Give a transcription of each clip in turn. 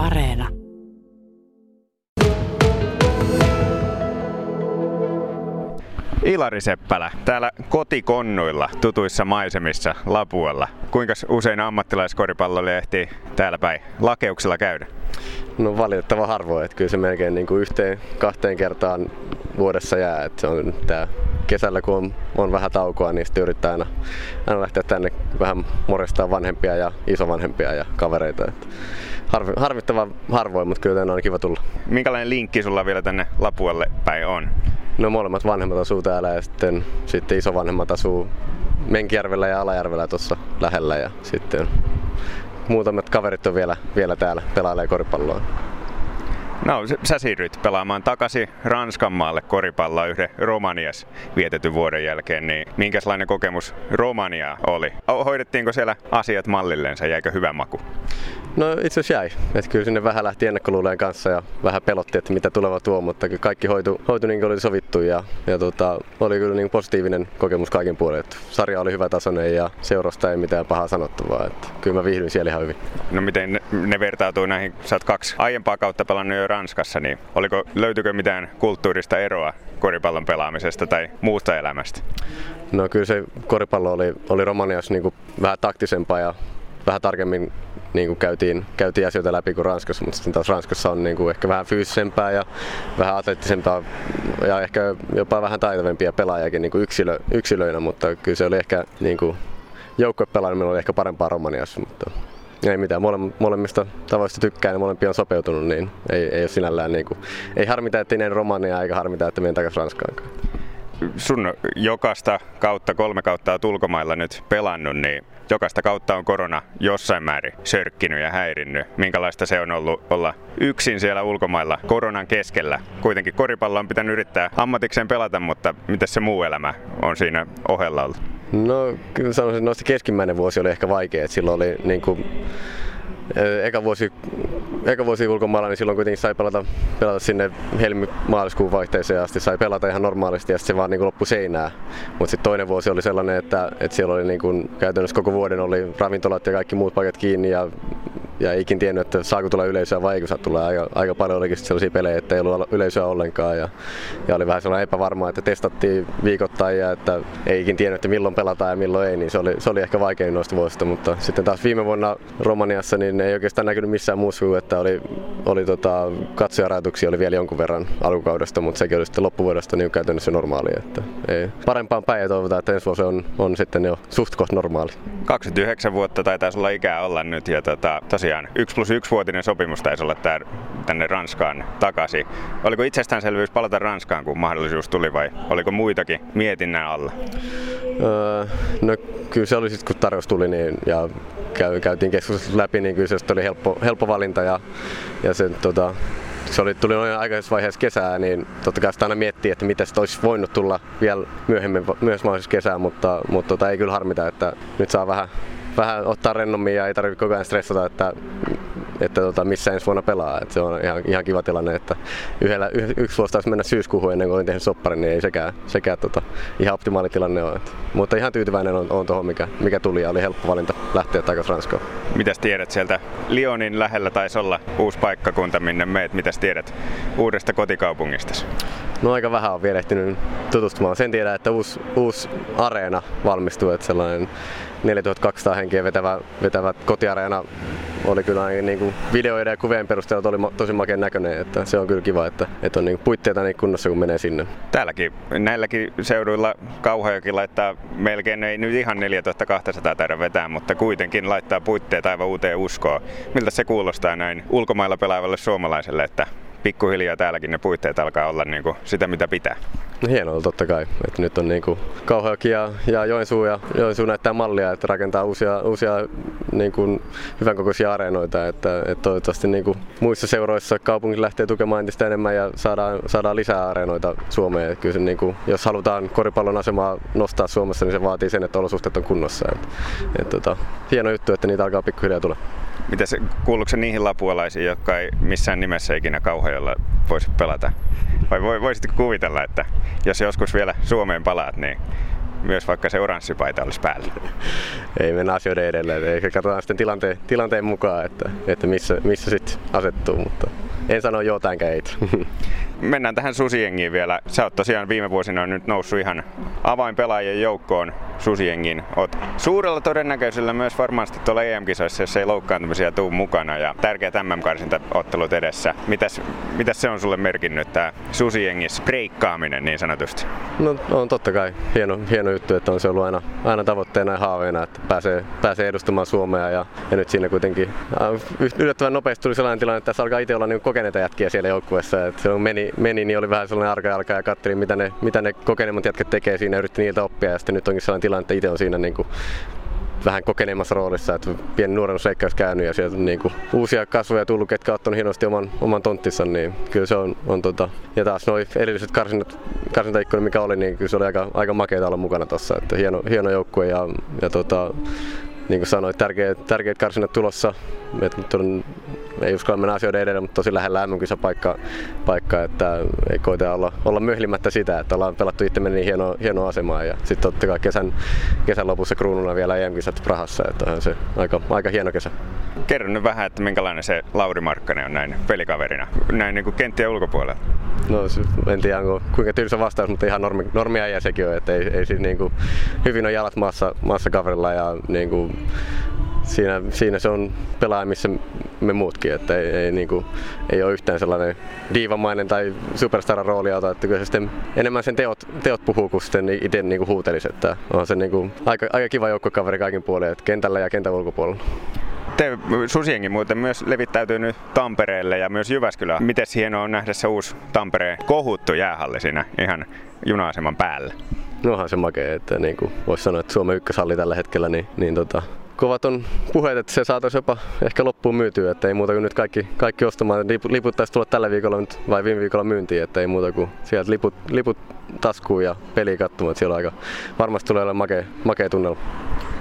Areena. Ilari Seppälä, täällä kotikonnuilla tutuissa maisemissa Lapualla. Kuinka usein ammattilaiskoripallolle ehtii täällä päin lakeuksella käydä? No valitettavan harvoin, että kyllä se melkein niin kuin yhteen, kahteen kertaan vuodessa jää. Että se on tää kesällä, kun on, on vähän taukoa, niin sitten yrittää aina, aina lähteä tänne vähän morestaa vanhempia ja isovanhempia ja kavereita. Että harvi, harvittavan harvoin, mutta kyllä tänne on kiva tulla. Minkälainen linkki sulla vielä tänne Lapualle päin on? No molemmat vanhemmat asuu täällä ja sitten, sitten isovanhemmat asuu Menkijärvellä ja Alajärvellä tuossa lähellä ja sitten muutamat kaverit on vielä, vielä täällä pelailee koripalloa. No, sä siirryt pelaamaan takaisin Ranskan maalle koripalloa yhden Romanias vietetyn vuoden jälkeen, niin minkälainen kokemus Romania oli? Hoidettiinko siellä asiat mallillensa, jäikö hyvä maku? No itse asiassa jäi. Että kyllä sinne vähän lähti ennakkoluuleen kanssa ja vähän pelotti, että mitä tuleva tuo, mutta kaikki hoitu, hoitu niin kuin oli sovittu ja, ja tota, oli kyllä niin positiivinen kokemus kaiken puolin. Että sarja oli hyvä tasoinen ja seurasta ei mitään pahaa sanottavaa. Että kyllä mä viihdyin siellä ihan hyvin. No miten ne, ne vertautuu näihin, sä oot kaksi aiempaa kautta pelannut jo Ranskassa, niin oliko, löytyykö mitään kulttuurista eroa koripallon pelaamisesta tai muusta elämästä? No kyllä se koripallo oli, oli Romaniassa niin vähän taktisempaa ja vähän tarkemmin niin kuin käytiin, käytiin asioita läpi kuin Ranskassa, mutta sitten taas Ranskassa on niin kuin ehkä vähän fyysisempää ja vähän atleettisempaa ja ehkä jopa vähän taitavempia pelaajakin niin kuin yksilö, yksilöinä, mutta kyllä se oli ehkä niin kuin joukkuepelaaminen oli ehkä parempaa Romaniassa, mutta ei mitään, Mole, molemmista tavoista tykkään ja molempia on sopeutunut, niin ei, ei ole sinällään niin kuin, ei harmita, että ei Romania eikä harmita, että menen takaisin Ranskaan sun jokaista kautta, kolme kautta olet ulkomailla nyt pelannut, niin jokaista kautta on korona jossain määrin sörkkinyt ja häirinnyt. Minkälaista se on ollut olla yksin siellä ulkomailla koronan keskellä? Kuitenkin koripallo on pitänyt yrittää ammatikseen pelata, mutta miten se muu elämä on siinä ohella ollut? No kyllä sanoisin, että keskimmäinen vuosi oli ehkä vaikea. Että silloin oli niin kuin eka vuosi, eka vuosi ulkomailla, niin silloin kuitenkin sai pelata, pelata sinne helmi-maaliskuun vaihteeseen asti, sai pelata ihan normaalisti ja se vaan niin loppui seinää. Mutta sitten toinen vuosi oli sellainen, että, että siellä oli niin kuin, käytännössä koko vuoden oli ravintolat ja kaikki muut paikat kiinni ja ja ikin tiennyt, että saako tulla yleisöä vai eikö saa tulla. Aika, aika paljon olikin sellaisia pelejä, että ei ollut yleisöä ollenkaan ja, ja oli vähän sellainen epävarmaa, että testattiin viikoittain ja että ei ikin tiennyt, että milloin pelataan ja milloin ei, niin se oli, se oli ehkä vaikein noista vuosista, mutta sitten taas viime vuonna Romaniassa niin ei oikeastaan näkynyt missään muussa kuin, että oli, oli tota, katsojarajoituksia oli vielä jonkun verran alkukaudesta, mutta sekin oli sitten loppuvuodesta niin käytännössä normaali. Että ei. Parempaan päin ja toivotaan, että ensi vuosi on, on sitten jo suht normaali. 29 vuotta taitaa olla ikää olla nyt ja tota, tosiaan tosiaan 1 plus 1 vuotinen sopimus taisi olla tää, tänne Ranskaan takaisin. Oliko itsestäänselvyys palata Ranskaan, kun mahdollisuus tuli vai oliko muitakin mietinnän alla? Öö, no kyllä se oli sitten kun tarjous tuli niin, ja käy, käytiin keskustelut läpi, niin kyllä se oli helppo, helppo valinta ja, ja se, tota, se oli, tuli noin aikaisessa vaiheessa kesää, niin totta kai sitä aina miettii, että miten se olisi voinut tulla vielä myöhemmin, myös mahdollisessa kesää, mutta, mutta tota, ei kyllä harmita, että nyt saa vähän vähän ottaa rennommin ja ei tarvitse koko ajan stressata, että, että tota, missä ensi vuonna pelaa. Et se on ihan, ihan kiva tilanne, että yhdellä, yksi vuosi taisi mennä syyskuuhun ennen kuin olin tehnyt sopparin, niin ei sekään, sekään tota, ihan optimaali tilanne ole. Et, mutta ihan tyytyväinen on, on tuohon, mikä, mikä tuli ja oli helppo valinta lähteä takaisin Ranskaan. Mitäs tiedät sieltä? Lyonin lähellä taisi olla uusi paikkakunta, minne meet. Mitäs tiedät uudesta kotikaupungista? No aika vähän on vielä ehtinyt tutustumaan. Sen tiedän, että uusi, uusi areena valmistuu, että sellainen 4200 henkeä vetävä, vetävä kotiareena oli kyllä niin kuin videoiden ja kuvien perusteella oli tosi makeen näköinen, että se on kyllä kiva, että, että on niin puitteita niin kunnossa kun menee sinne. Täälläkin, näilläkin seuduilla Kauhajoki laittaa melkein, ei nyt ihan 4200 taida vetää, mutta kuitenkin laittaa puitteet aivan uuteen uskoon. Miltä se kuulostaa näin ulkomailla pelaavalle suomalaiselle, että pikkuhiljaa täälläkin ne puitteet alkaa olla niin kuin sitä, mitä pitää. No hienoa totta kai. Et nyt on niin Kauhajoki ja, ja Joensuu ja Joensuu näyttää mallia, että rakentaa uusia, uusia niin kuin hyvän kokoisia areenoita. Että, että toivottavasti niin kuin muissa seuroissa kaupunki lähtee tukemaan entistä enemmän ja saadaan, saadaan lisää areenoita Suomeen. Kyllä se, niin kuin, jos halutaan koripallon asemaa nostaa Suomessa, niin se vaatii sen, että olosuhteet on kunnossa. Et, et, tota, hieno juttu, että niitä alkaa pikkuhiljaa tulla. Mitä se, kuuluuko se niihin lapualaisiin, jotka ei missään nimessä ikinä Kauhajalla voisi pelata? Vai voisitko kuvitella, että jos joskus vielä Suomeen palaat, niin myös vaikka se oranssipaita olisi päällä? Ei mennä asioiden edelleen. Ei katsotaan sitten tilanteen, tilanteen mukaan, että, että missä, missä sitten asettuu, mutta en sano joo tai ei. Mennään tähän susiengiin vielä. Sä oot tosiaan viime vuosina nyt noussut ihan avainpelaajien joukkoon susiengiin. Oot suurella todennäköisellä myös varmasti tuolla EM-kisoissa, jos ei loukkaantumisia tuu mukana ja tärkeät MM-karsintaottelut edessä. Mitäs, mitäs se on sulle merkinnyt tämä susiengis breikkaaminen niin sanotusti? No on totta kai hieno, hieno juttu, että on se ollut aina, aina tavoitteena ja haaveena, että pääsee, pääsee edustamaan Suomea ja, ja nyt siinä kuitenkin yllättävän nopeasti tuli sellainen tilanne, että tässä alkaa itse olla niin kokeneita jätkiä siellä joukkueessa. Että silloin meni, meni, niin oli vähän sellainen arka alkaa ja katselin, mitä ne, mitä ne kokeneimmat jätkät tekee siinä ja yritti niiltä oppia. Ja sitten nyt onkin sellainen tilanne, että itse on siinä niin kuin vähän kokeneemmassa roolissa, että pieni nuorennusseikka olisi käynyt ja sieltä niin kuin uusia kasvoja tullut, ketkä ottanut hienosti oman, oman tonttissa, niin kyllä se on, on tota, ja taas noin edelliset karsinat, karsintaikkunat, mikä oli, niin kyllä se oli aika, aika makeata olla mukana tuossa, että hieno, hieno joukkue ja, ja tota, niin kuin sanoit, tärkeät, tärkeät karsinat tulossa. Et nyt on, ei uskalla mennä asioiden edelle, mutta tosi lähellä mm paikka, paikka, että ei koita olla, olla möhlimättä sitä, että ollaan pelattu itse niin hieno, hieno asemaa. Ja sitten totta kai kesän, kesän lopussa kruununa vielä EM-kisat Prahassa, että on se aika, aika hieno kesä. Kerro nyt vähän, että minkälainen se Lauri Markkanen on näin pelikaverina, näin niin kuin kenttien ulkopuolella. No en tiedä onko, kuinka tylsä vastaus, mutta ihan normi, normia sekin on, että ei, ei siis niin kuin, hyvin on jalat maassa, maassa kaverilla ja niin kuin, siinä, siinä se on pelaaja, missä me muutkin, että ei, ei, niin kuin, ei ole yhtään sellainen diivamainen tai superstaran roolia ota, että kyllä se sitten enemmän sen teot, teot puhuu kuin sitten itse niin kuin huutelisi, että on se niin kuin, aika, aika kiva joukkokaveri kaikin puolin, että kentällä ja kentän ulkopuolella te Susienkin muuten myös levittäytyy nyt Tampereelle ja myös Jyväskylään. Miten hienoa on nähdä se uusi Tampereen kohuttu jäähalli siinä ihan juna-aseman päällä? No onhan se makea, että niin kuin voisi sanoa, että Suomen ykköshalli tällä hetkellä, niin, niin tota, kovat on puheet, että se saataisiin jopa ehkä loppuun myytyä, että ei muuta kuin nyt kaikki, kaikki ostamaan. Liput taisi tulla tällä viikolla nyt, vai viime viikolla myyntiin, että ei muuta kuin sieltä liput, liput taskuun ja peli katsomaan. Siellä aika varmasti tulee olemaan makea, makea tunnelma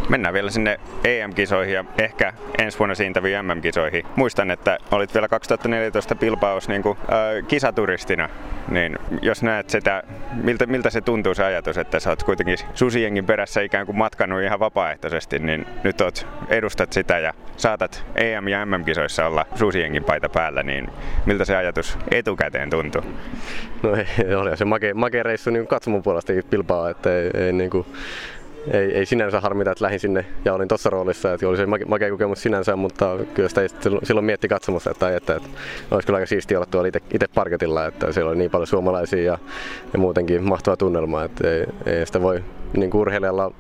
mennään vielä sinne EM-kisoihin ja ehkä ensi vuonna siintäviin MM-kisoihin. Muistan, että olit vielä 2014 Pilpaus niin kuin, äh, kisaturistina, niin jos näet sitä, miltä, miltä se tuntuu se ajatus, että sä oot kuitenkin susienkin perässä ikään kuin matkannut ihan vapaaehtoisesti, niin nyt oot, edustat sitä ja saatat EM- ja MM-kisoissa olla susienkin paita päällä, niin miltä se ajatus etukäteen tuntuu? No ei, oli se make, make reissu niin katsomon puolesta pilpaa, että ei, ei niin kuin, ei, ei sinänsä harmita, että lähdin sinne ja olin tuossa roolissa, että oli se makea kokemus sinänsä, mutta kyllä sitä silloin mietti katsomassa, että, että, että olisi kyllä aika siistiä olla tuolla itse parketilla, että siellä oli niin paljon suomalaisia ja, ja muutenkin mahtava tunnelma, että ei, ei sitä voi niin urheilijalla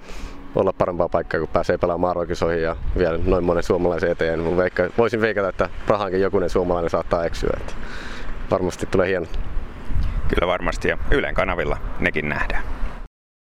olla parempaa paikkaa, kun pääsee pelaamaan arvokisoihin ja vielä noin monen suomalaisen eteen. Veikka, voisin veikata, että Prahankin jokunen suomalainen saattaa eksyä. Että varmasti tulee hieno. Kyllä varmasti ja Ylen kanavilla nekin nähdään.